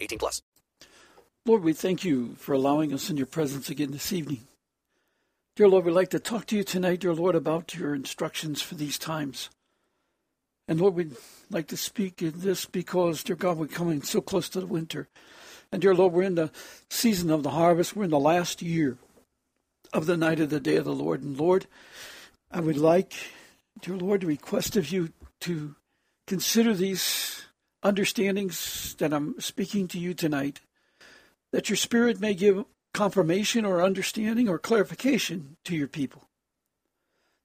18 plus. Lord, we thank you for allowing us in your presence again this evening. Dear Lord, we'd like to talk to you tonight, dear Lord, about your instructions for these times. And Lord, we'd like to speak in this because, dear God, we're coming so close to the winter. And dear Lord, we're in the season of the harvest. We're in the last year of the night of the day of the Lord. And Lord, I would like, dear Lord, to request of you to consider these understandings that I'm speaking to you tonight, that your Spirit may give confirmation or understanding or clarification to your people.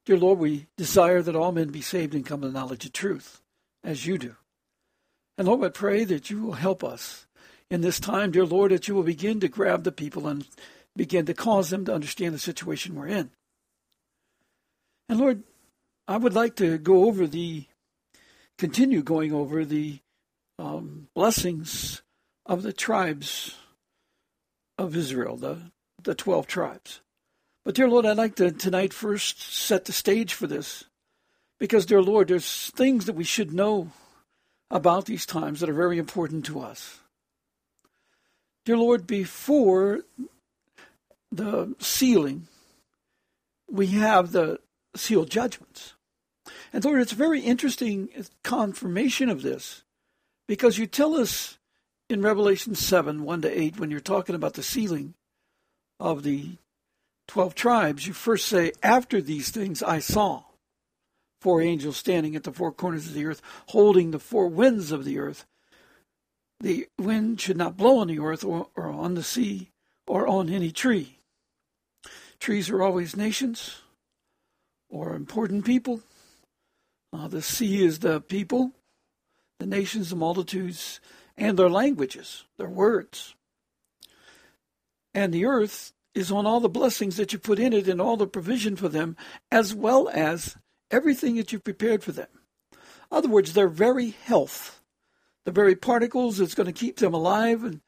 Dear Lord, we desire that all men be saved and come to the knowledge of truth, as you do. And Lord, I pray that you will help us in this time, dear Lord, that you will begin to grab the people and begin to cause them to understand the situation we're in. And Lord, I would like to go over the, continue going over the um, blessings of the tribes of Israel, the, the 12 tribes. But, dear Lord, I'd like to tonight first set the stage for this. Because, dear Lord, there's things that we should know about these times that are very important to us. Dear Lord, before the sealing, we have the sealed judgments. And Lord, it's very interesting confirmation of this because you tell us in Revelation 7 1 to 8, when you're talking about the sealing of the 12 tribes, you first say, After these things I saw four angels standing at the four corners of the earth, holding the four winds of the earth. The wind should not blow on the earth or, or on the sea or on any tree. Trees are always nations or important people. Uh, the sea is the people, the nations, the multitudes, and their languages, their words. And the earth is on all the blessings that you put in it and all the provision for them, as well as everything that you've prepared for them. In other words, their very health, the very particles that's going to keep them alive, and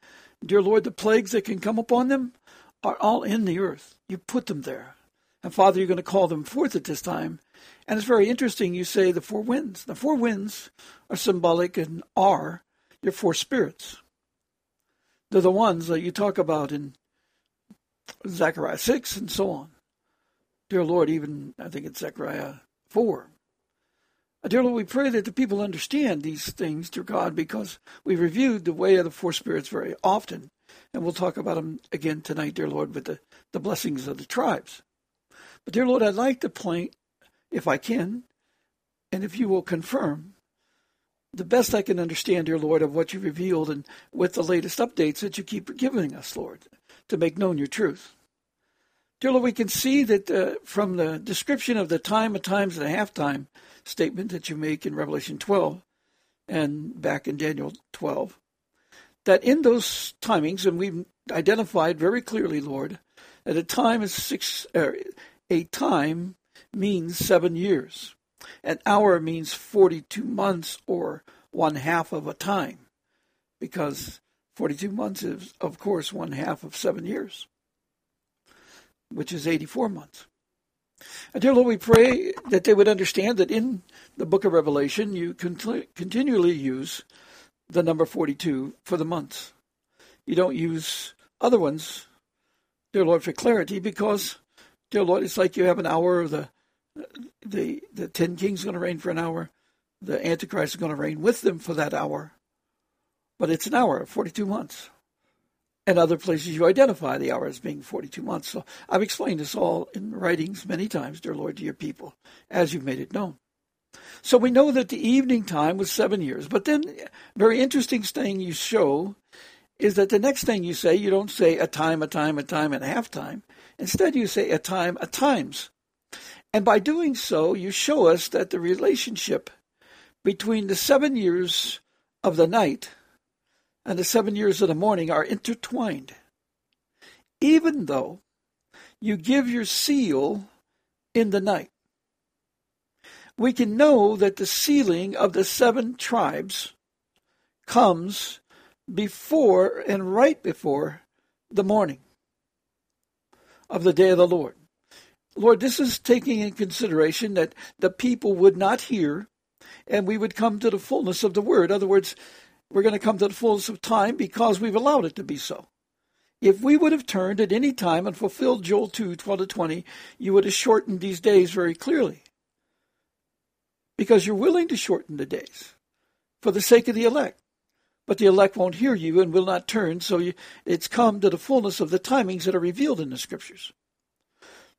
dear Lord, the plagues that can come upon them are all in the earth. You put them there. And Father, you're going to call them forth at this time. And it's very interesting. You say the four winds. The four winds are symbolic and are your four spirits. They're the ones that you talk about in Zechariah 6 and so on. Dear Lord, even I think it's Zechariah 4. Dear Lord, we pray that the people understand these things, dear God, because we reviewed the way of the four spirits very often. And we'll talk about them again tonight, dear Lord, with the, the blessings of the tribes. But, dear Lord, I'd like to point, if I can, and if you will confirm, the best I can understand, dear Lord, of what you revealed and with the latest updates that you keep giving us, Lord, to make known your truth. Dear Lord, we can see that uh, from the description of the time of times and a half time statement that you make in Revelation 12 and back in Daniel 12, that in those timings, and we've identified very clearly, Lord, that a time is six, uh, a time means seven years. An hour means 42 months or one half of a time, because 42 months is, of course, one half of seven years, which is 84 months. And dear Lord, we pray that they would understand that in the book of Revelation, you continually use the number 42 for the months. You don't use other ones, dear Lord, for clarity because, dear Lord, it's like you have an hour of the the the ten kings going to reign for an hour, the Antichrist is going to reign with them for that hour, but it's an hour, 42 months. And other places you identify the hour as being 42 months. So I've explained this all in writings many times, dear Lord, to your people, as you've made it known. So we know that the evening time was seven years. But then, very interesting thing you show is that the next thing you say, you don't say a time, a time, a time, and a half time. Instead, you say a time, a times. And by doing so, you show us that the relationship between the seven years of the night and the seven years of the morning are intertwined. Even though you give your seal in the night, we can know that the sealing of the seven tribes comes before and right before the morning of the day of the Lord. Lord, this is taking in consideration that the people would not hear and we would come to the fullness of the word. In other words, we're going to come to the fullness of time because we've allowed it to be so. If we would have turned at any time and fulfilled Joel 2, 12 to 20, you would have shortened these days very clearly. Because you're willing to shorten the days for the sake of the elect. But the elect won't hear you and will not turn, so you, it's come to the fullness of the timings that are revealed in the scriptures.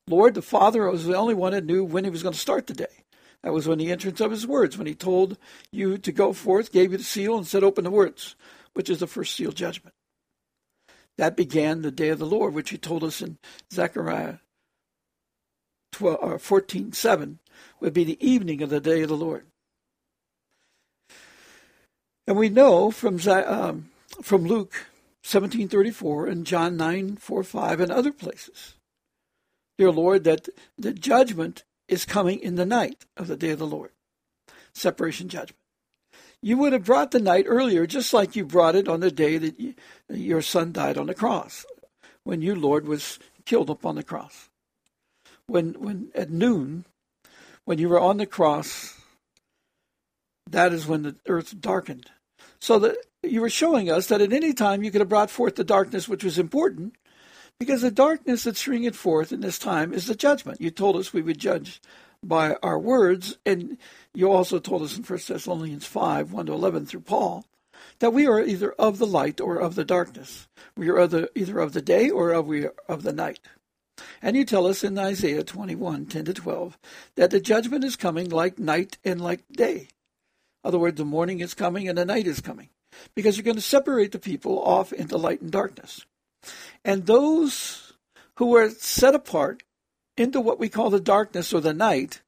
Lord, the Father was the only one that knew when he was going to start the day. That was when the entrance of his words, when he told you to go forth, gave you the seal, and said, Open the words, which is the first seal judgment. That began the day of the Lord, which he told us in Zechariah 12, or 14 7, would be the evening of the day of the Lord. And we know from, um, from Luke 17:34 and John 9:4-5 and other places, dear Lord, that the judgment is coming in the night of the day of the Lord. Separation judgment. You would have brought the night earlier, just like you brought it on the day that you, your son died on the cross, when you, Lord, was killed upon the cross. When, when at noon, when you were on the cross, that is when the earth darkened. So that you were showing us that at any time you could have brought forth the darkness, which was important, because the darkness that's bringing forth in this time is the judgment. You told us we would judge by our words, and you also told us in 1 Thessalonians 5 1 to 11 through Paul that we are either of the light or of the darkness. We are either, either of the day or of, we of the night. And you tell us in Isaiah 21 10 to 12 that the judgment is coming like night and like day. In other words, the morning is coming and the night is coming because you're going to separate the people off into light and darkness. And those who are set apart into what we call the darkness or the night,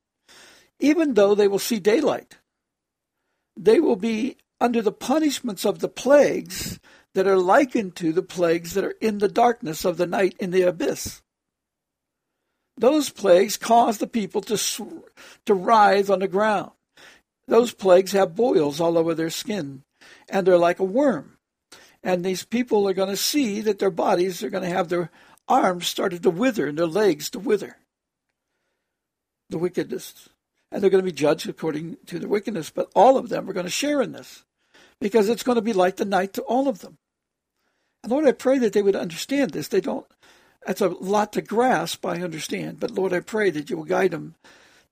even though they will see daylight, they will be under the punishments of the plagues that are likened to the plagues that are in the darkness of the night in the abyss. Those plagues cause the people to, to writhe on the ground. Those plagues have boils all over their skin, and they're like a worm. And these people are going to see that their bodies are going to have their arms started to wither and their legs to wither. The wickedness. And they're going to be judged according to their wickedness. But all of them are going to share in this because it's going to be like the night to all of them. And Lord, I pray that they would understand this. They don't, that's a lot to grasp, I understand. But Lord, I pray that you will guide them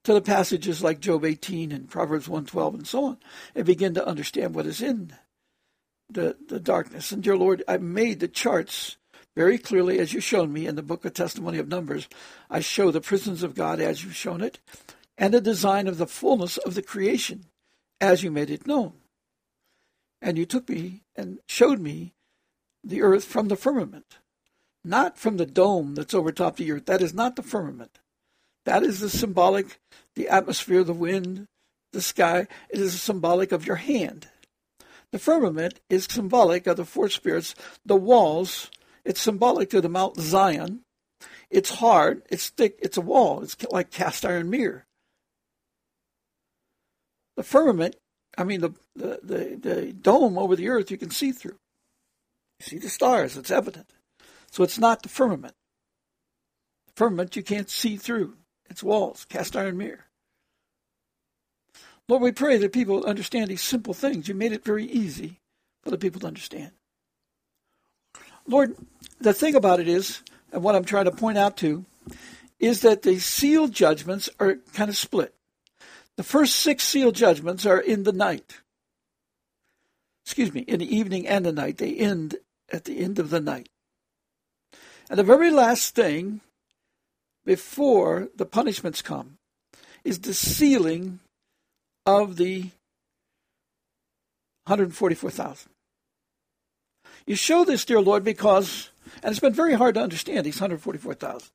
to the passages like Job 18 and Proverbs 112 and so on and begin to understand what is in the, the darkness. And dear Lord, I made the charts very clearly as you've shown me in the book of testimony of numbers. I show the prisons of God as you've shown it, and the design of the fullness of the creation as you made it known. And you took me and showed me the earth from the firmament, not from the dome that's over top the earth. That is not the firmament. That is the symbolic, the atmosphere, the wind, the sky. It is symbolic of your hand. The firmament is symbolic of the four spirits. The walls, it's symbolic to the Mount Zion. It's hard, it's thick, it's a wall. It's like cast iron mirror. The firmament, I mean, the, the, the, the dome over the earth, you can see through. You see the stars, it's evident. So it's not the firmament. The firmament you can't see through. It's walls, cast iron mirror. Lord, we pray that people understand these simple things. You made it very easy for the people to understand. Lord, the thing about it is, and what I'm trying to point out to, is that the seal judgments are kind of split. The first six seal judgments are in the night. Excuse me, in the evening and the night. They end at the end of the night. And the very last thing before the punishments come is the sealing of the 144,000. You show this, dear Lord, because, and it's been very hard to understand these 144,000.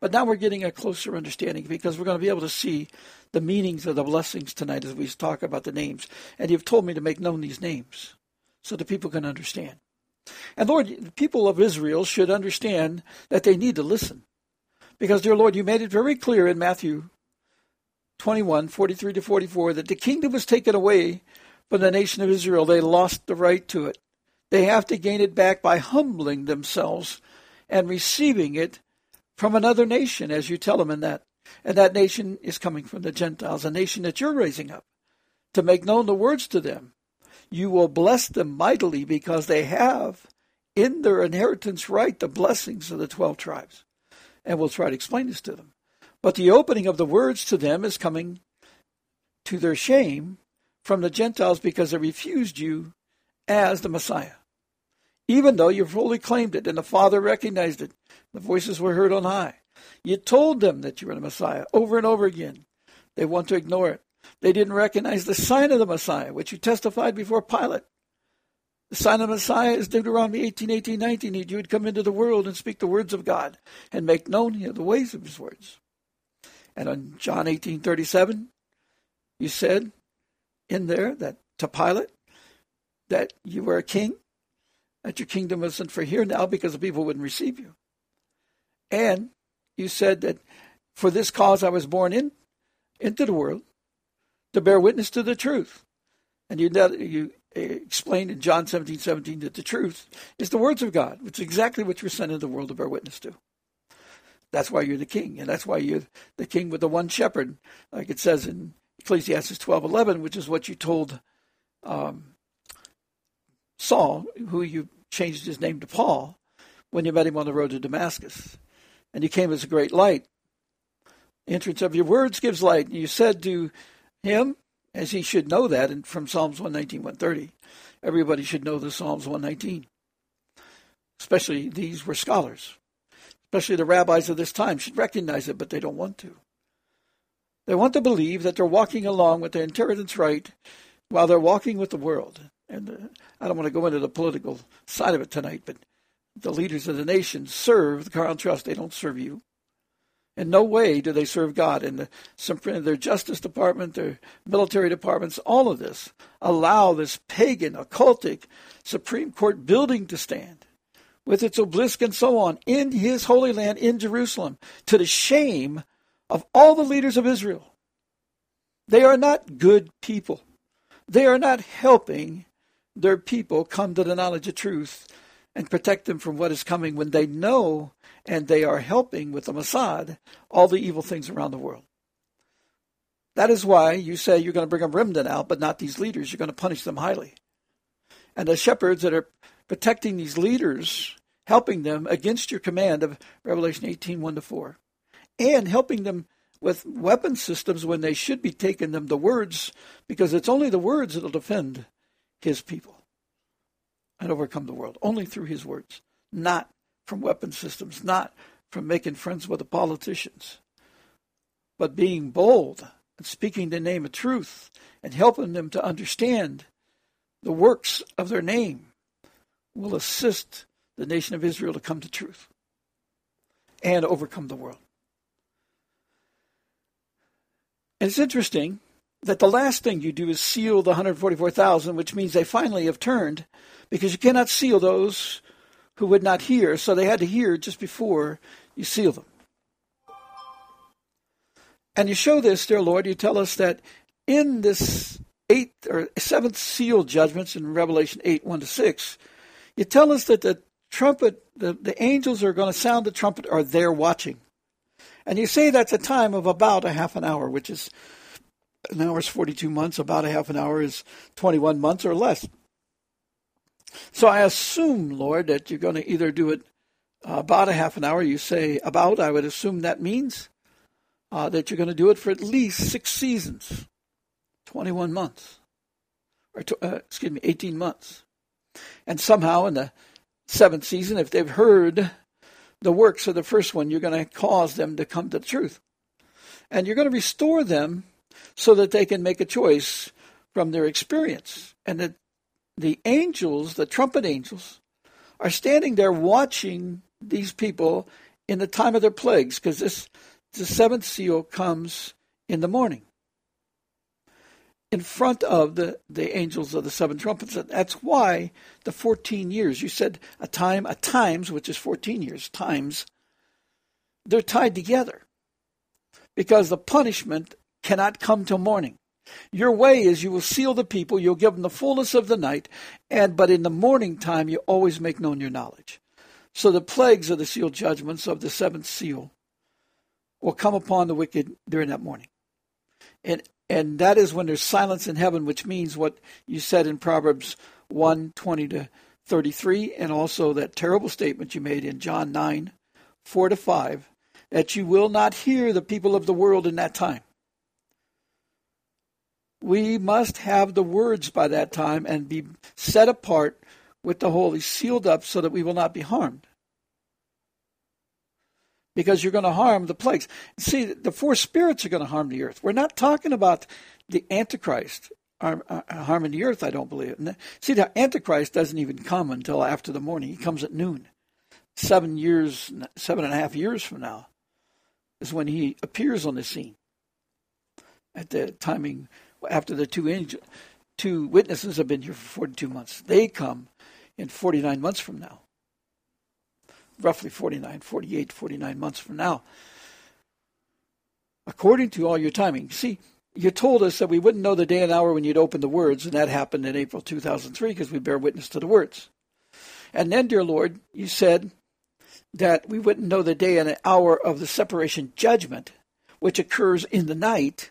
But now we're getting a closer understanding because we're going to be able to see the meanings of the blessings tonight as we talk about the names. And you've told me to make known these names so the people can understand. And Lord, the people of Israel should understand that they need to listen. Because, dear Lord, you made it very clear in Matthew 21, 43 to 44, that the kingdom was taken away from the nation of Israel. They lost the right to it. They have to gain it back by humbling themselves and receiving it from another nation, as you tell them in that. And that nation is coming from the Gentiles, a nation that you're raising up to make known the words to them. You will bless them mightily because they have in their inheritance right the blessings of the 12 tribes. And we'll try to explain this to them. But the opening of the words to them is coming to their shame from the Gentiles because they refused you as the Messiah. Even though you fully claimed it and the Father recognized it, the voices were heard on high. You told them that you were the Messiah over and over again. They want to ignore it. They didn't recognize the sign of the Messiah, which you testified before Pilate. The sign of the Messiah is Deuteronomy 18, 18, 19. You would come into the world and speak the words of God and make known the ways of his words. And on John 18, 37, you said in there that to Pilate that you were a king, that your kingdom wasn't for here now because the people wouldn't receive you. And you said that for this cause I was born in into the world to bear witness to the truth. And you you uh, explained in John 17, 17 that the truth is the words of God, which is exactly what you're sent into the world to bear witness to. That's why you're the king, and that's why you're the king with the one shepherd, like it says in Ecclesiastes 12:11, which is what you told um, Saul, who you changed his name to Paul, when you met him on the road to Damascus and you came as a great light. The entrance of your words gives light. And you said to him, as he should know that and from Psalms 119, 130, everybody should know the Psalms 119. Especially these were scholars. Especially the rabbis of this time should recognize it, but they don't want to. They want to believe that they're walking along with their inheritance right while they're walking with the world. And uh, I don't want to go into the political side of it tonight, but the leaders of the nation serve the Crown Trust. They don't serve you. In no way do they serve God. And the, their Justice Department, their military departments, all of this allow this pagan, occultic Supreme Court building to stand with its obelisk and so on in his holy land in Jerusalem to the shame of all the leaders of Israel. They are not good people. They are not helping their people come to the knowledge of truth and protect them from what is coming when they know and they are helping with the Mossad all the evil things around the world. That is why you say you're going to bring a remnant out, but not these leaders. You're going to punish them highly. And the shepherds that are protecting these leaders, helping them against your command of Revelation 18 1 to 4, and helping them with weapon systems when they should be taking them the words, because it's only the words that'll defend his people and overcome the world. Only through his words, not from weapon systems, not from making friends with the politicians, but being bold and speaking the name of truth and helping them to understand the works of their name will assist the nation of Israel to come to truth and overcome the world. And it's interesting that the last thing you do is seal the 144,000, which means they finally have turned because you cannot seal those who would not hear, so they had to hear just before you seal them. And you show this, dear Lord, you tell us that in this eighth or seventh seal judgments in Revelation 8 1 to 6, you tell us that the trumpet, the, the angels are going to sound the trumpet, are there watching. And you say that's a time of about a half an hour, which is an hour is 42 months, about a half an hour is 21 months or less. So I assume, Lord, that you're going to either do it uh, about a half an hour. You say about, I would assume that means uh, that you're going to do it for at least six seasons, 21 months, or uh, excuse me, 18 months. And somehow in the seventh season, if they've heard the works of the first one, you're going to cause them to come to the truth. And you're going to restore them so that they can make a choice from their experience and that the angels, the trumpet angels, are standing there watching these people in the time of their plagues, because this the seventh seal comes in the morning. In front of the, the angels of the seven trumpets. That's why the 14 years, you said a time, a times, which is 14 years, times, they're tied together because the punishment cannot come till morning. Your way is you will seal the people, you'll give them the fullness of the night, and but in the morning time you always make known your knowledge. So the plagues of the sealed judgments of the seventh seal will come upon the wicked during that morning. And and that is when there's silence in heaven, which means what you said in Proverbs 1 20 to 33, and also that terrible statement you made in John 9 4 to 5, that you will not hear the people of the world in that time. We must have the words by that time and be set apart with the holy, sealed up so that we will not be harmed. Because you're going to harm the plagues. See, the four spirits are going to harm the earth. We're not talking about the Antichrist uh, harming the earth, I don't believe. It. See, the Antichrist doesn't even come until after the morning. He comes at noon. Seven years, seven and a half years from now is when he appears on the scene at the timing after the two angel, two witnesses have been here for 42 months. They come in 49 months from now. Roughly 49, 48, 49 months from now. According to all your timing. See, you told us that we wouldn't know the day and hour when you'd open the words, and that happened in April 2003 because we bear witness to the words. And then, dear Lord, you said that we wouldn't know the day and the hour of the separation judgment, which occurs in the night,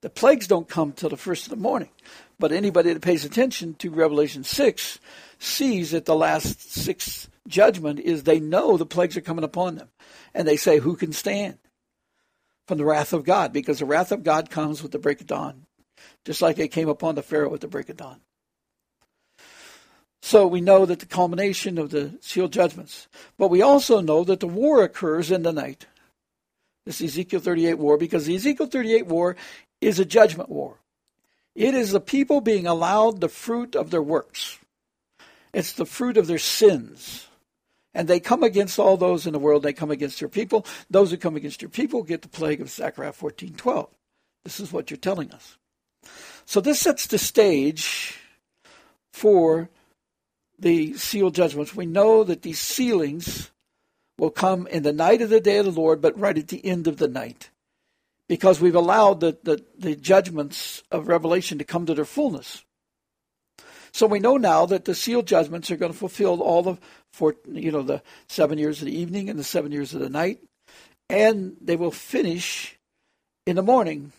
the plagues don't come till the first of the morning. But anybody that pays attention to Revelation 6 sees that the last six judgment is they know the plagues are coming upon them. And they say, Who can stand from the wrath of God? Because the wrath of God comes with the break of dawn, just like it came upon the Pharaoh with the break of dawn. So we know that the culmination of the sealed judgments. But we also know that the war occurs in the night. This Ezekiel 38 war, because the Ezekiel 38 war is a judgment war. It is the people being allowed the fruit of their works. It's the fruit of their sins. And they come against all those in the world. They come against your people. Those who come against your people get the plague of Zechariah 14:12. This is what you're telling us. So this sets the stage for the seal judgments. We know that these sealings will come in the night of the day of the Lord, but right at the end of the night because we've allowed the, the, the judgments of Revelation to come to their fullness. So we know now that the sealed judgments are going to fulfill all the four, you know, the seven years of the evening and the seven years of the night, and they will finish in the morning.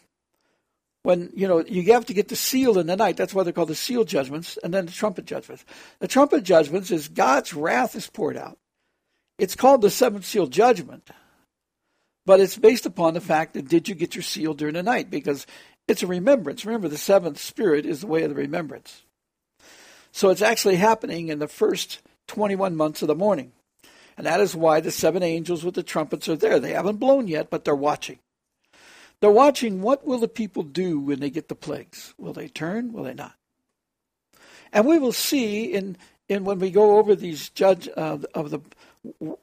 When you know you have to get the seal in the night, that's why they're called the seal judgments, and then the trumpet judgments. The trumpet judgments is God's wrath is poured out. It's called the seventh seal judgment but it's based upon the fact that did you get your seal during the night? Because it's a remembrance. Remember, the seventh spirit is the way of the remembrance. So it's actually happening in the first 21 months of the morning. And that is why the seven angels with the trumpets are there. They haven't blown yet, but they're watching. They're watching what will the people do when they get the plagues? Will they turn? Will they not? And we will see in, in when we go over these judge uh, of the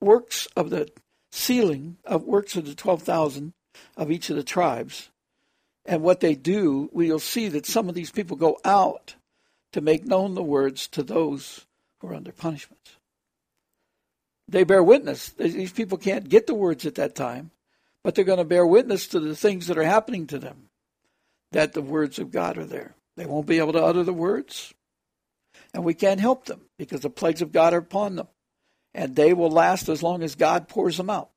works of the sealing of works of the 12,000 of each of the tribes. And what they do, we'll see that some of these people go out to make known the words to those who are under punishment. They bear witness. These people can't get the words at that time, but they're going to bear witness to the things that are happening to them, that the words of God are there. They won't be able to utter the words, and we can't help them because the plagues of God are upon them and they will last as long as God pours them out.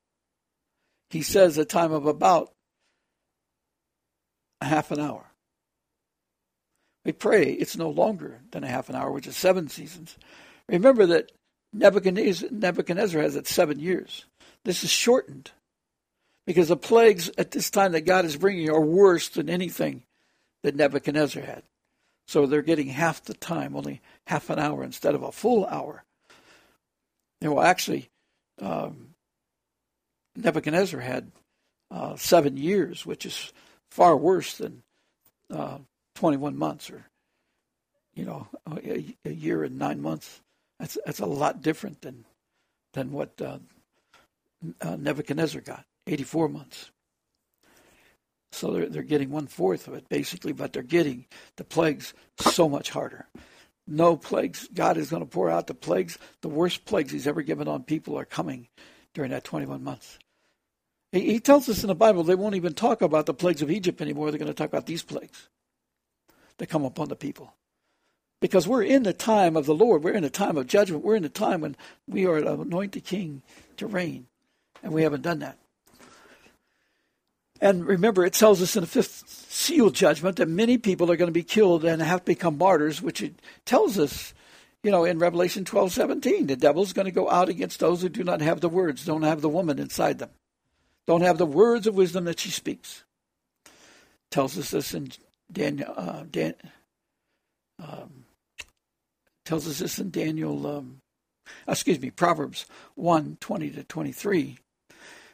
He says a time of about a half an hour. We pray it's no longer than a half an hour, which is seven seasons. Remember that Nebuchadnezzar, has it seven years. This is shortened because the plagues at this time that God is bringing are worse than anything that Nebuchadnezzar had. So they're getting half the time, only half an hour instead of a full hour. Well, actually, um, Nebuchadnezzar had uh, seven years, which is far worse than uh, 21 months or, you know, a, a, year and nine months. That's, that's a lot different than, than what uh, uh Nebuchadnezzar got 84 months. So they're, they're getting one fourth of it, basically, but they're getting the plagues so much harder. No plagues. God is going to pour out the plagues. The worst plagues He's ever given on people are coming during that 21 months. He, he tells us in the Bible they won't even talk about the plagues of Egypt anymore. They're going to talk about these plagues that come upon the people. Because we're in the time of the Lord. We're in the time of judgment. We're in the time when we are to anoint the king to reign. And we haven't done that. And remember, it tells us in the fifth seal judgment that many people are going to be killed and have to become martyrs, which it tells us, you know, in Revelation 12 17. The devil's going to go out against those who do not have the words, don't have the woman inside them, don't have the words of wisdom that she speaks. Tells us this in Daniel, uh, Dan, um, tells us this in Daniel, um, excuse me, Proverbs 1 20 to 23,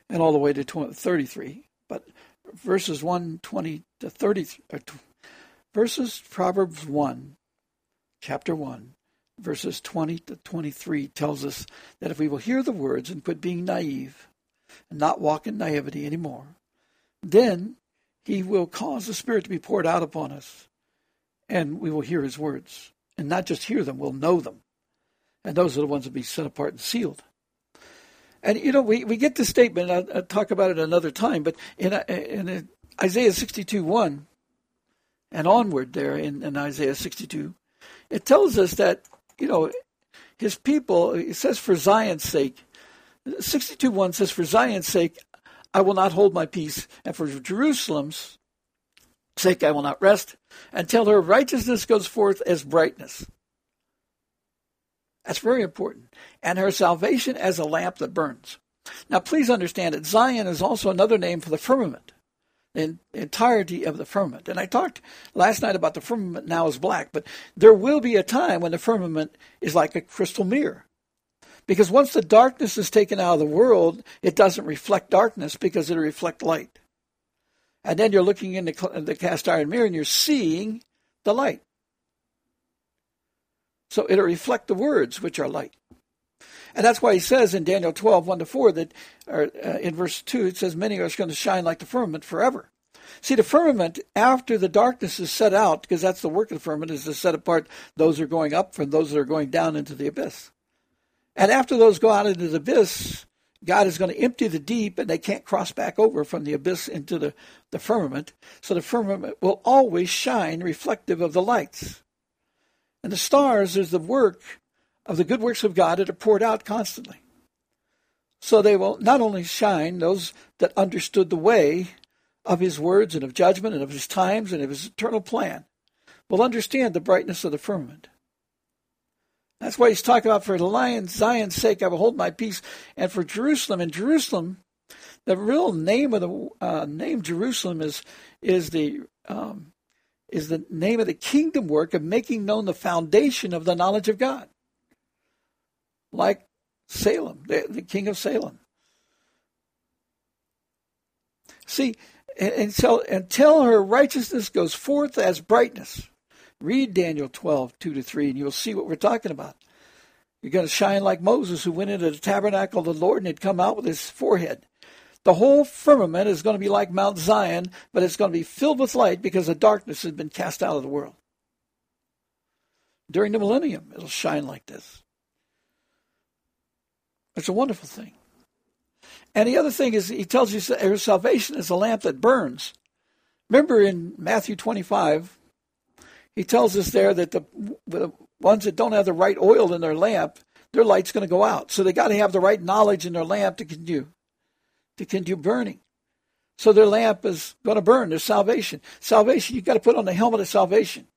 and all the way to 20, 33. But verses 1 20 to 30, verses Proverbs 1, chapter 1, verses 20 to 23 tells us that if we will hear the words and quit being naive and not walk in naivety anymore, then he will cause the Spirit to be poured out upon us and we will hear his words and not just hear them, we'll know them. And those are the ones that be set apart and sealed. And you know, we, we get this statement. I'll, I'll talk about it another time. But uh, in, in Isaiah 62 1 and onward, there in, in Isaiah 62, it tells us that you know his people. It says for Zion's sake. 62 1 says for Zion's sake, I will not hold my peace, and for Jerusalem's sake I will not rest until her righteousness goes forth as brightness. That's very important. And her salvation as a lamp that burns. Now, please understand that Zion is also another name for the firmament, the entirety of the firmament. And I talked last night about the firmament now is black, but there will be a time when the firmament is like a crystal mirror. Because once the darkness is taken out of the world, it doesn't reflect darkness because it'll reflect light. And then you're looking in the, the cast iron mirror and you're seeing the light. So it'll reflect the words which are light. And that's why he says in Daniel 12, 1 to 4, that or, uh, in verse 2, it says, Many are going to shine like the firmament forever. See, the firmament, after the darkness is set out, because that's the work of the firmament, is to set apart those who are going up from those that are going down into the abyss. And after those go out into the abyss, God is going to empty the deep and they can't cross back over from the abyss into the, the firmament. So the firmament will always shine reflective of the lights. And the stars is the work of the good works of God that are poured out constantly. So they will not only shine those that understood the way of his words and of judgment and of his times and of his eternal plan, will understand the brightness of the firmament. That's why he's talking about for the lion Zion's sake, I will hold my peace, and for Jerusalem. And Jerusalem, the real name of the uh, name Jerusalem is is the um, is the name of the kingdom work of making known the foundation of the knowledge of God, like Salem, the, the king of Salem. See, and so until her righteousness goes forth as brightness. Read Daniel 12, 2 to 3, and you'll see what we're talking about. You're going to shine like Moses, who went into the tabernacle of the Lord and had come out with his forehead. The whole firmament is going to be like Mount Zion, but it's going to be filled with light because the darkness has been cast out of the world. During the millennium, it'll shine like this. It's a wonderful thing. And the other thing is, he tells you salvation is a lamp that burns. Remember in Matthew 25, he tells us there that the, the ones that don't have the right oil in their lamp, their light's going to go out. So they got to have the right knowledge in their lamp to continue, to continue burning. So their lamp is going to burn. Their salvation. Salvation, you've got to put on the helmet of salvation.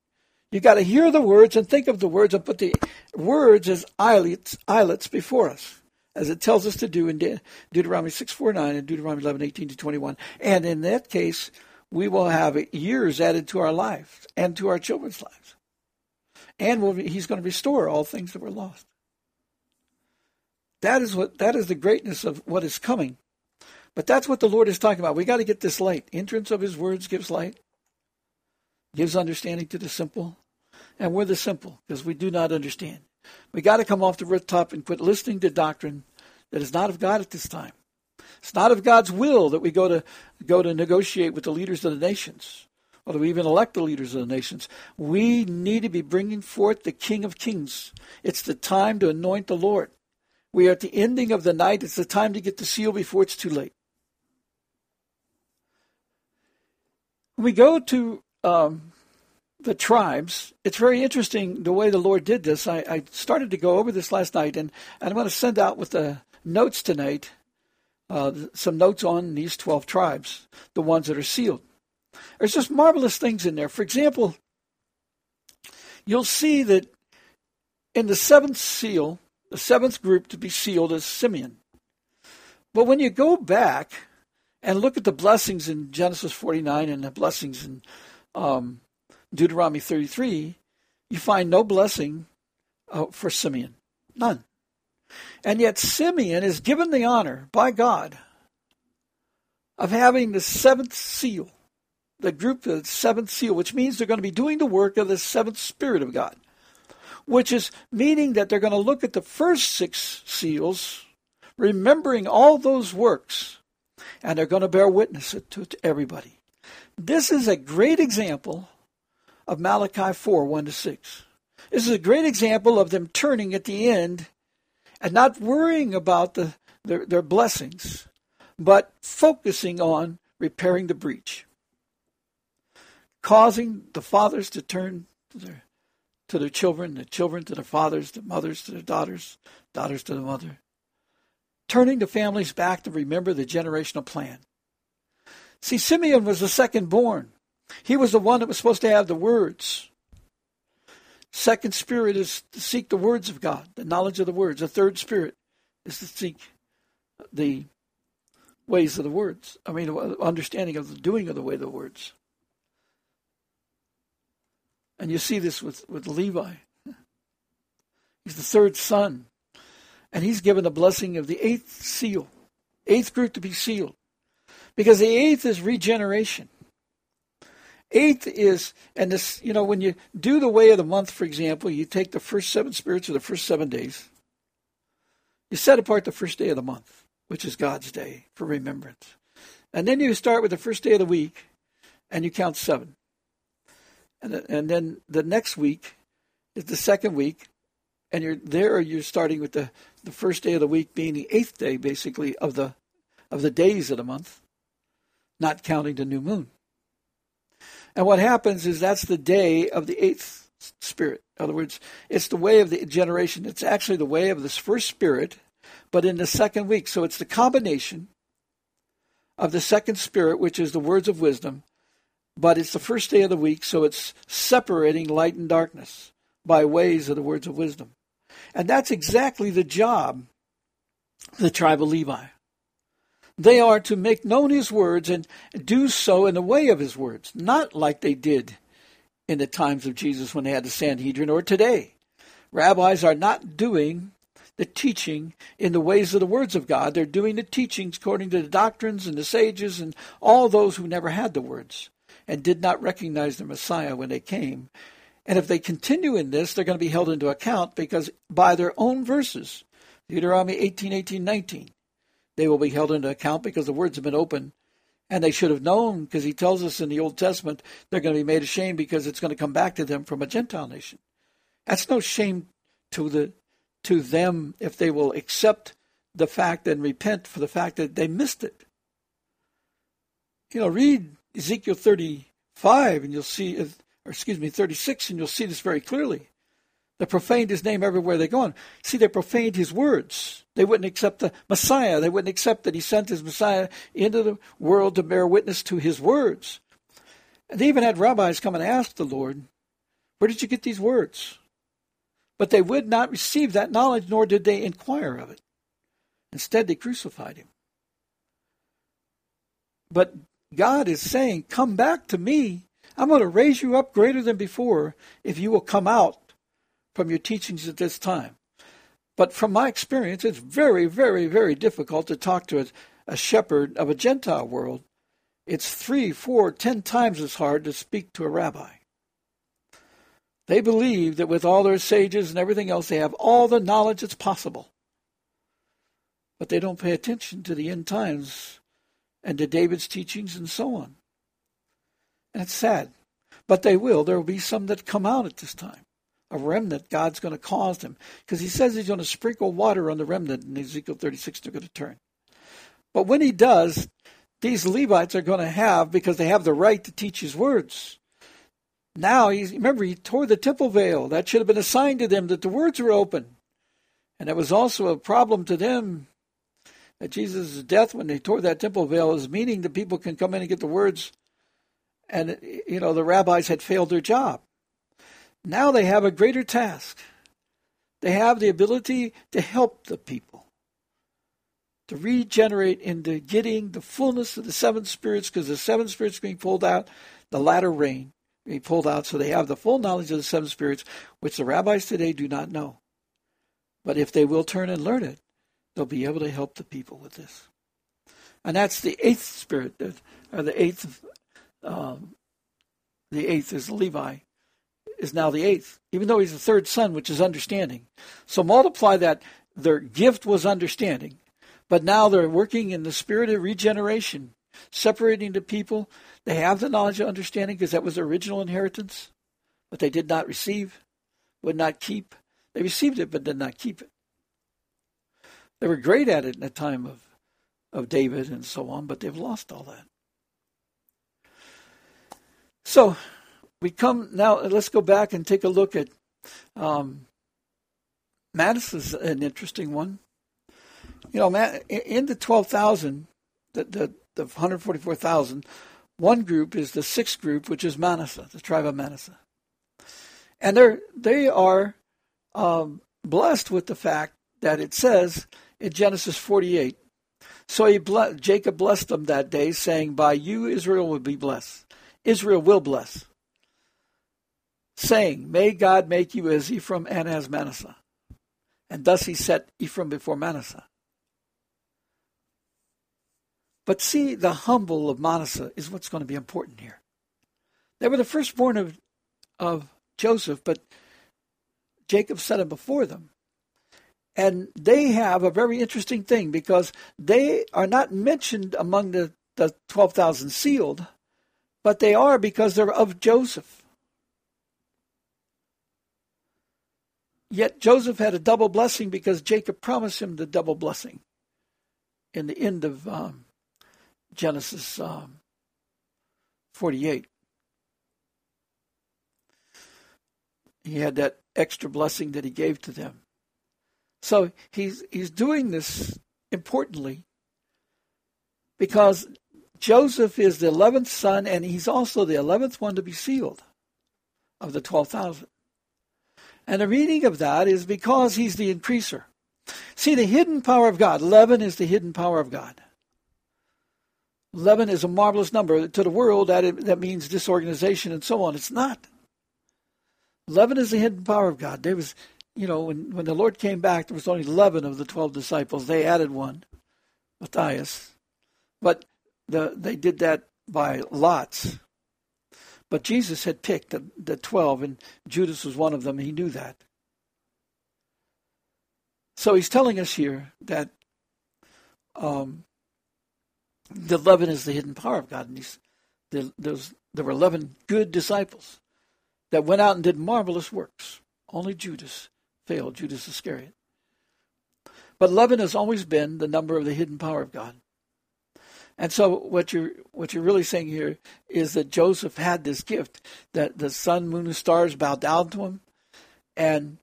You've got to hear the words and think of the words and put the words as eyelets, eyelets before us, as it tells us to do in De- Deuteronomy 6, 4, 9 and Deuteronomy 11, 18 to 21. And in that case, we will have years added to our lives and to our children's lives. And we'll, he's going to restore all things that were lost. That is what that is the greatness of what is coming. But that's what the Lord is talking about. We got to get this light. Entrance of his words gives light, gives understanding to the simple. And we're the simple because we do not understand. We got to come off the rooftop and quit listening to doctrine that is not of God at this time. It's not of God's will that we go to go to negotiate with the leaders of the nations, or that we even elect the leaders of the nations. We need to be bringing forth the King of Kings. It's the time to anoint the Lord. We are at the ending of the night. It's the time to get the seal before it's too late. When we go to um, the tribes, it's very interesting the way the Lord did this. I, I started to go over this last night, and, and I'm going to send out with the notes tonight uh, some notes on these 12 tribes, the ones that are sealed. There's just marvelous things in there. For example, you'll see that in the seventh seal, the seventh group to be sealed is Simeon. But when you go back and look at the blessings in Genesis 49 and the blessings in um, Deuteronomy 33, you find no blessing uh, for Simeon. None. And yet Simeon is given the honor by God of having the seventh seal, the group, the seventh seal, which means they're going to be doing the work of the seventh Spirit of God, which is meaning that they're going to look at the first six seals, remembering all those works, and they're going to bear witness to, to everybody. This is a great example of Malachi 4 1 to 6. This is a great example of them turning at the end and not worrying about the, their, their blessings, but focusing on repairing the breach, causing the fathers to turn to their, to their children, the children to their fathers, the mothers to their daughters, daughters to the mother, turning the families back to remember the generational plan. See, Simeon was the second born. He was the one that was supposed to have the words. Second spirit is to seek the words of God, the knowledge of the words. The third spirit is to seek the ways of the words. I mean, understanding of the doing of the way of the words. And you see this with, with Levi. He's the third son. And he's given the blessing of the eighth seal, eighth group to be sealed. Because the eighth is regeneration. Eighth is, and this, you know, when you do the way of the month, for example, you take the first seven spirits of the first seven days. You set apart the first day of the month, which is God's day for remembrance. And then you start with the first day of the week and you count seven. And, and then the next week is the second week. And you're there, you're starting with the, the first day of the week being the eighth day, basically, of the, of the days of the month, not counting the new moon. And what happens is that's the day of the eighth spirit. In other words, it's the way of the generation. It's actually the way of this first spirit, but in the second week. So it's the combination of the second spirit, which is the words of wisdom, but it's the first day of the week, so it's separating light and darkness by ways of the words of wisdom. And that's exactly the job the tribe of Levi. They are to make known his words and do so in the way of his words, not like they did in the times of Jesus when they had the Sanhedrin or today. Rabbis are not doing the teaching in the ways of the words of God. They're doing the teachings according to the doctrines and the sages and all those who never had the words and did not recognize the Messiah when they came. And if they continue in this, they're going to be held into account because by their own verses, Deuteronomy 18, 18, 19, they will be held into account because the words have been open. And they should have known because he tells us in the Old Testament they're going to be made ashamed because it's going to come back to them from a Gentile nation. That's no shame to the to them if they will accept the fact and repent for the fact that they missed it. You know, read Ezekiel 35 and you'll see, or excuse me, 36, and you'll see this very clearly. They profaned his name everywhere they go. See, they profaned his words. They wouldn't accept the Messiah. They wouldn't accept that he sent his Messiah into the world to bear witness to his words. And they even had rabbis come and ask the Lord, Where did you get these words? But they would not receive that knowledge, nor did they inquire of it. Instead, they crucified him. But God is saying, Come back to me. I'm going to raise you up greater than before if you will come out from your teachings at this time. But from my experience, it's very, very, very difficult to talk to a, a shepherd of a Gentile world. It's three, four, ten times as hard to speak to a rabbi. They believe that with all their sages and everything else, they have all the knowledge that's possible. but they don't pay attention to the end times and to David's teachings and so on. And it's sad. But they will. There will be some that come out at this time. A remnant, God's going to cause them. Because he says he's going to sprinkle water on the remnant in Ezekiel 36, they're going to turn. But when he does, these Levites are going to have, because they have the right to teach his words. Now, he's, remember, he tore the temple veil. That should have been a sign to them that the words were open. And it was also a problem to them that Jesus' death, when they tore that temple veil, is meaning that people can come in and get the words and you know the rabbis had failed their job. Now they have a greater task. They have the ability to help the people to regenerate into getting the fullness of the seven spirits, because the seven spirits being pulled out, the latter rain being pulled out, so they have the full knowledge of the seven spirits, which the rabbis today do not know. But if they will turn and learn it, they'll be able to help the people with this. And that's the eighth spirit, or the eighth um, the eighth is Levi, is now the eighth, even though he's the third son, which is understanding. So multiply that. Their gift was understanding, but now they're working in the spirit of regeneration, separating the people. They have the knowledge of understanding because that was their original inheritance, but they did not receive, would not keep. They received it, but did not keep it. They were great at it in the time of, of David and so on, but they've lost all that. So we come now. Let's go back and take a look at um, is an interesting one. You know, in the twelve thousand, the, the the one hundred forty four thousand, one group is the sixth group, which is Manasseh, the tribe of Manasseh, and they're they are um, blessed with the fact that it says in Genesis forty eight. So he Jacob blessed them that day, saying, "By you Israel will be blessed." Israel will bless, saying, May God make you as Ephraim and as Manasseh. And thus he set Ephraim before Manasseh. But see, the humble of Manasseh is what's going to be important here. They were the firstborn of, of Joseph, but Jacob set him before them. And they have a very interesting thing because they are not mentioned among the, the 12,000 sealed, but they are because they're of Joseph. Yet Joseph had a double blessing because Jacob promised him the double blessing in the end of um, Genesis um, 48. He had that extra blessing that he gave to them. So he's he's doing this importantly because Joseph is the 11th son, and he's also the 11th one to be sealed of the 12,000. And the meaning of that is because he's the increaser. See, the hidden power of God, 11 is the hidden power of God. 11 is a marvelous number. To the world, that, that means disorganization and so on. It's not. 11 is the hidden power of God. There was, you know, when, when the Lord came back, there was only 11 of the 12 disciples. They added one, Matthias. But the, they did that by lots. But Jesus had picked the, the 12, and Judas was one of them. He knew that. So he's telling us here that um, the 11 is the hidden power of God. And he's, the, those, there were 11 good disciples that went out and did marvelous works. Only Judas failed, Judas Iscariot. But 11 has always been the number of the hidden power of God. And so what you're what you're really saying here is that Joseph had this gift that the sun, moon, and stars bowed down to him, and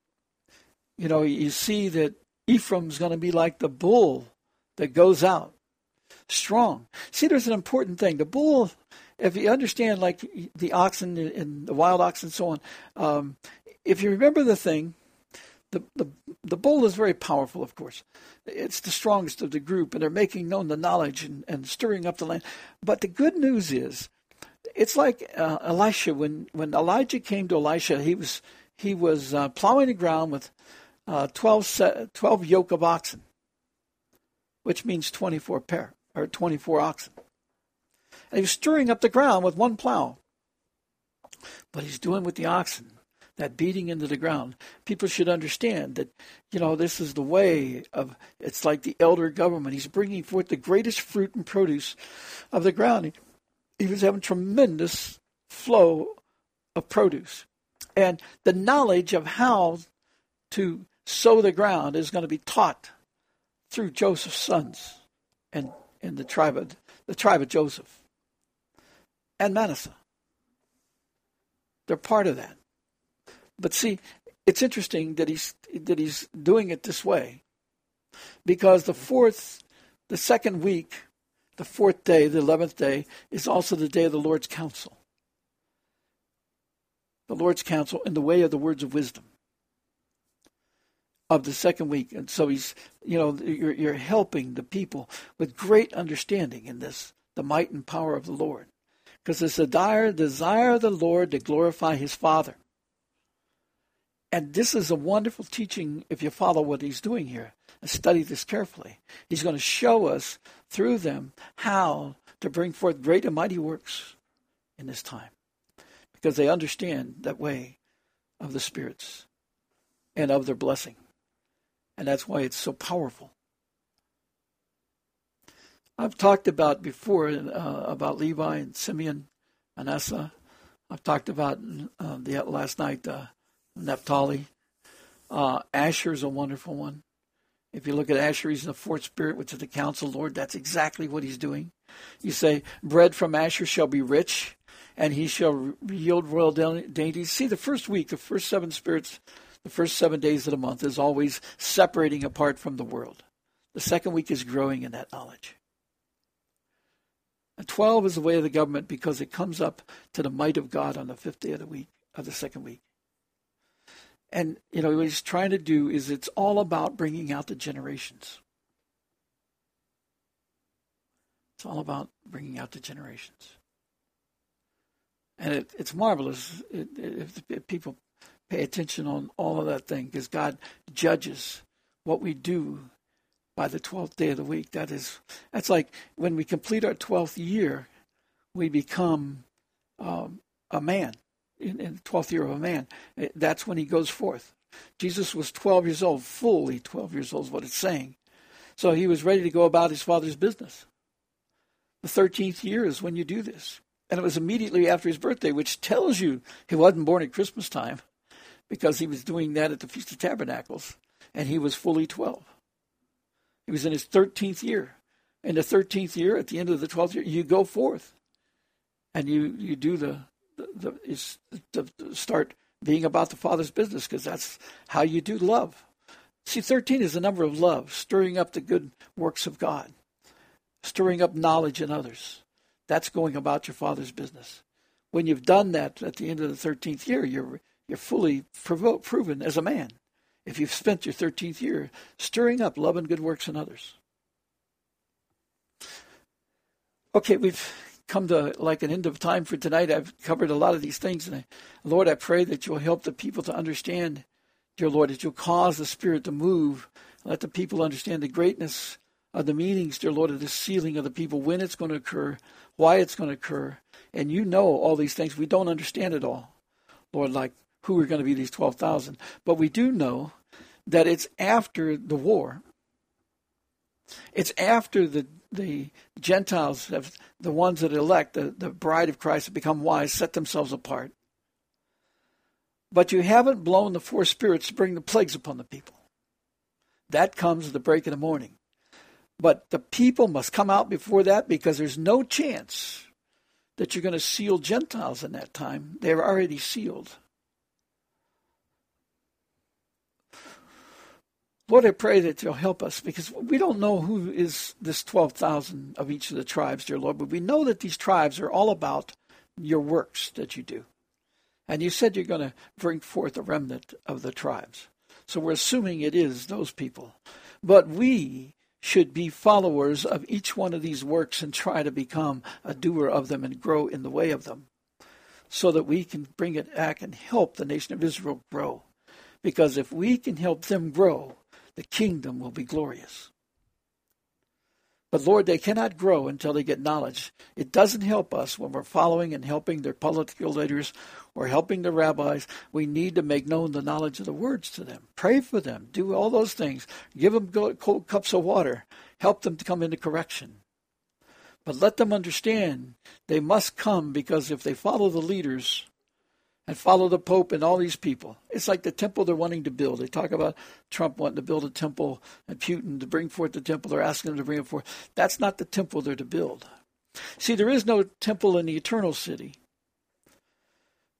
you know you see that Ephraim's going to be like the bull that goes out strong. See, there's an important thing. The bull, if you understand, like the oxen and the wild oxen and so on, um, if you remember the thing, the, the, the bull is very powerful, of course. It's the strongest of the group, and they're making known the knowledge and, and stirring up the land. But the good news is, it's like uh, Elisha. When, when Elijah came to Elisha, he was he was uh, plowing the ground with uh, 12, set, 12 yoke of oxen, which means 24 pair or 24 oxen. And he was stirring up the ground with one plow. But he's doing with the oxen that beating into the ground. People should understand that, you know, this is the way of, it's like the elder government. He's bringing forth the greatest fruit and produce of the ground. He was having tremendous flow of produce. And the knowledge of how to sow the ground is going to be taught through Joseph's sons and, and the tribe of the tribe of Joseph and Manasseh. They're part of that. But see, it's interesting that he's that he's doing it this way. Because the fourth the second week, the fourth day, the eleventh day, is also the day of the Lord's counsel. The Lord's counsel in the way of the words of wisdom of the second week. And so he's, you know, you're, you're helping the people with great understanding in this, the might and power of the Lord. Because it's a dire desire of the Lord to glorify his Father. And this is a wonderful teaching if you follow what he's doing here and study this carefully. He's going to show us through them how to bring forth great and mighty works in this time because they understand that way of the spirits and of their blessing. And that's why it's so powerful. I've talked about before uh, about Levi and Simeon, Manasseh. I've talked about uh, the last night uh, Naphtali. Uh, Asher is a wonderful one. If you look at Asher, he's in the fourth spirit, which is the counsel Lord. That's exactly what he's doing. You say, "Bread from Asher shall be rich, and he shall yield royal dainties." See, the first week, the first seven spirits the first seven days of the month is always separating apart from the world. The second week is growing in that knowledge. And 12 is the way of the government because it comes up to the might of God on the fifth day of the week, of the second week. And, you know, what he's trying to do is it's all about bringing out the generations. It's all about bringing out the generations. And it, it's marvelous if, people pay attention on all of that thing because God judges what we do by the 12th day of the week. That is, that's like when we complete our 12th year, we become um, a man in, in, the 12th year of a man. Eh, that's when he goes forth. Jesus was 12 years old, fully 12 years old is what it's saying. So he was ready to go about his father's business. The 13th year is when you do this. And it was immediately after his birthday, which tells you he wasn't born at Christmas time because he was doing that at the Feast of Tabernacles, and he was fully 12. He was in his 13th year. In the 13th year, at the end of the 12th year, you go forth and you, you do the, the, is, the, start being about the Father's business because that's how you do love. See, 13 is the number of love, stirring up the good works of God, stirring up knowledge in others. That's going about your Father's business. When you've done that at the end of the 13th year, you're you're fully proven as a man if you've spent your 13th year stirring up love and good works in others. Okay, we've come to like an end of time for tonight. I've covered a lot of these things. And I, Lord, I pray that you'll help the people to understand, dear Lord, that you'll cause the Spirit to move. Let the people understand the greatness of the meetings, dear Lord, of the sealing of the people, when it's going to occur, why it's going to occur. And you know all these things. We don't understand it all. Lord, like who are going to be these 12,000. But we do know that it's after the war. It's after the the Gentiles have the ones that elect, the, the bride of Christ have become wise, set themselves apart. But you haven't blown the four spirits to bring the plagues upon the people. That comes at the break of the morning. But the people must come out before that because there's no chance that you're going to seal Gentiles in that time. They're already sealed. Lord, I pray that you'll help us because we don't know who is this 12,000 of each of the tribes, dear Lord, but we know that these tribes are all about your works that you do. And you said you're going to bring forth a remnant of the tribes. So we're assuming it is those people. But we should be followers of each one of these works and try to become a doer of them and grow in the way of them so that we can bring it back and help the nation of Israel grow. Because if we can help them grow, the kingdom will be glorious. But Lord, they cannot grow until they get knowledge. It doesn't help us when we're following and helping their political leaders or helping the rabbis. We need to make known the knowledge of the words to them. Pray for them. Do all those things. Give them cold cups of water. Help them to come into correction. But let them understand they must come because if they follow the leaders, and follow the Pope and all these people. It's like the temple they're wanting to build. They talk about Trump wanting to build a temple and Putin to bring forth the temple. They're asking them to bring it forth. That's not the temple they're to build. See, there is no temple in the eternal city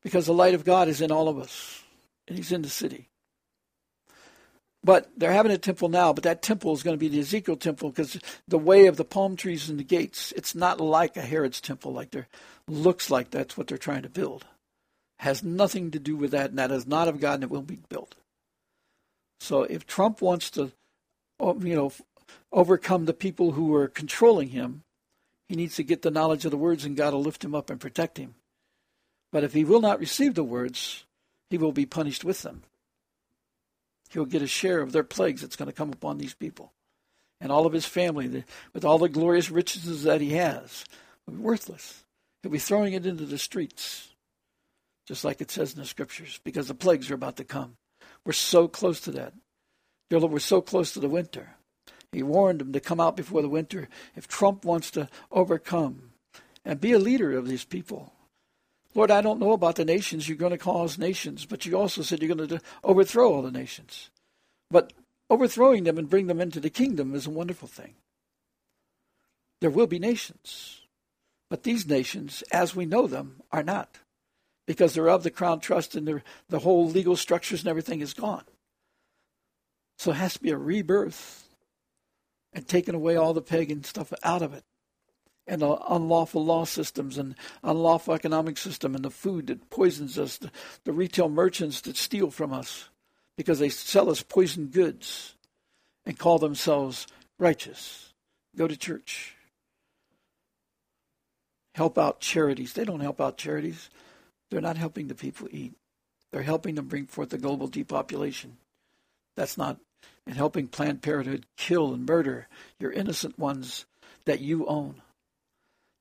because the light of God is in all of us and He's in the city. But they're having a temple now, but that temple is going to be the Ezekiel temple because the way of the palm trees and the gates, it's not like a Herod's temple, like there looks like that's what they're trying to build has nothing to do with that, and that is not of God, and it will be built. So if Trump wants to, oh, you know, overcome the people who are controlling him, he needs to get the knowledge of the words, and God will lift him up and protect him. But if he will not receive the words, he will be punished with them. He'll get a share of their plagues that's going to come upon these people. And all of his family, with all the glorious riches that he has, will be worthless. He'll be throwing it into the streets just like it says in the scriptures, because the plagues are about to come. We're so close to that. Dear Lord, we're so close to the winter. He warned them to come out before the winter. If Trump wants to overcome and be a leader of these people, Lord, I don't know about the nations you're going to cause nations, but you also said you're going to overthrow all the nations. But overthrowing them and bring them into the kingdom is a wonderful thing. There will be nations, but these nations, as we know them, are not because they're of the crown trust and the whole legal structures and everything is gone. So it has to be a rebirth and taking away all the pagan stuff out of it and the unlawful law systems and unlawful economic system and the food that poisons us, the, the retail merchants that steal from us because they sell us poisoned goods and call themselves righteous. Go to church. Help out charities. They don't help out charities. They're not helping the people eat. They're helping them bring forth the global depopulation. That's not and helping Planned Parenthood kill and murder your innocent ones that you own.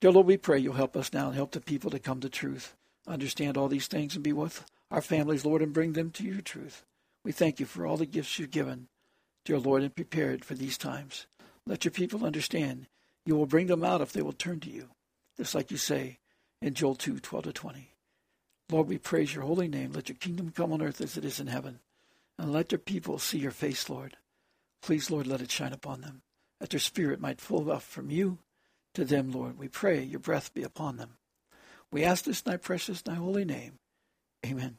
Dear Lord, we pray you'll help us now and help the people to come to truth, understand all these things, and be with our families, Lord, and bring them to your truth. We thank you for all the gifts you've given, dear Lord, and prepared for these times. Let your people understand you will bring them out if they will turn to you, just like you say in Joel 2 12 to 20. Lord, we praise your holy name. Let your kingdom come on earth as it is in heaven. And let your people see your face, Lord. Please, Lord, let it shine upon them, that their spirit might flow up from you to them, Lord. We pray your breath be upon them. We ask this in thy precious, thy holy name. Amen.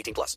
18 plus.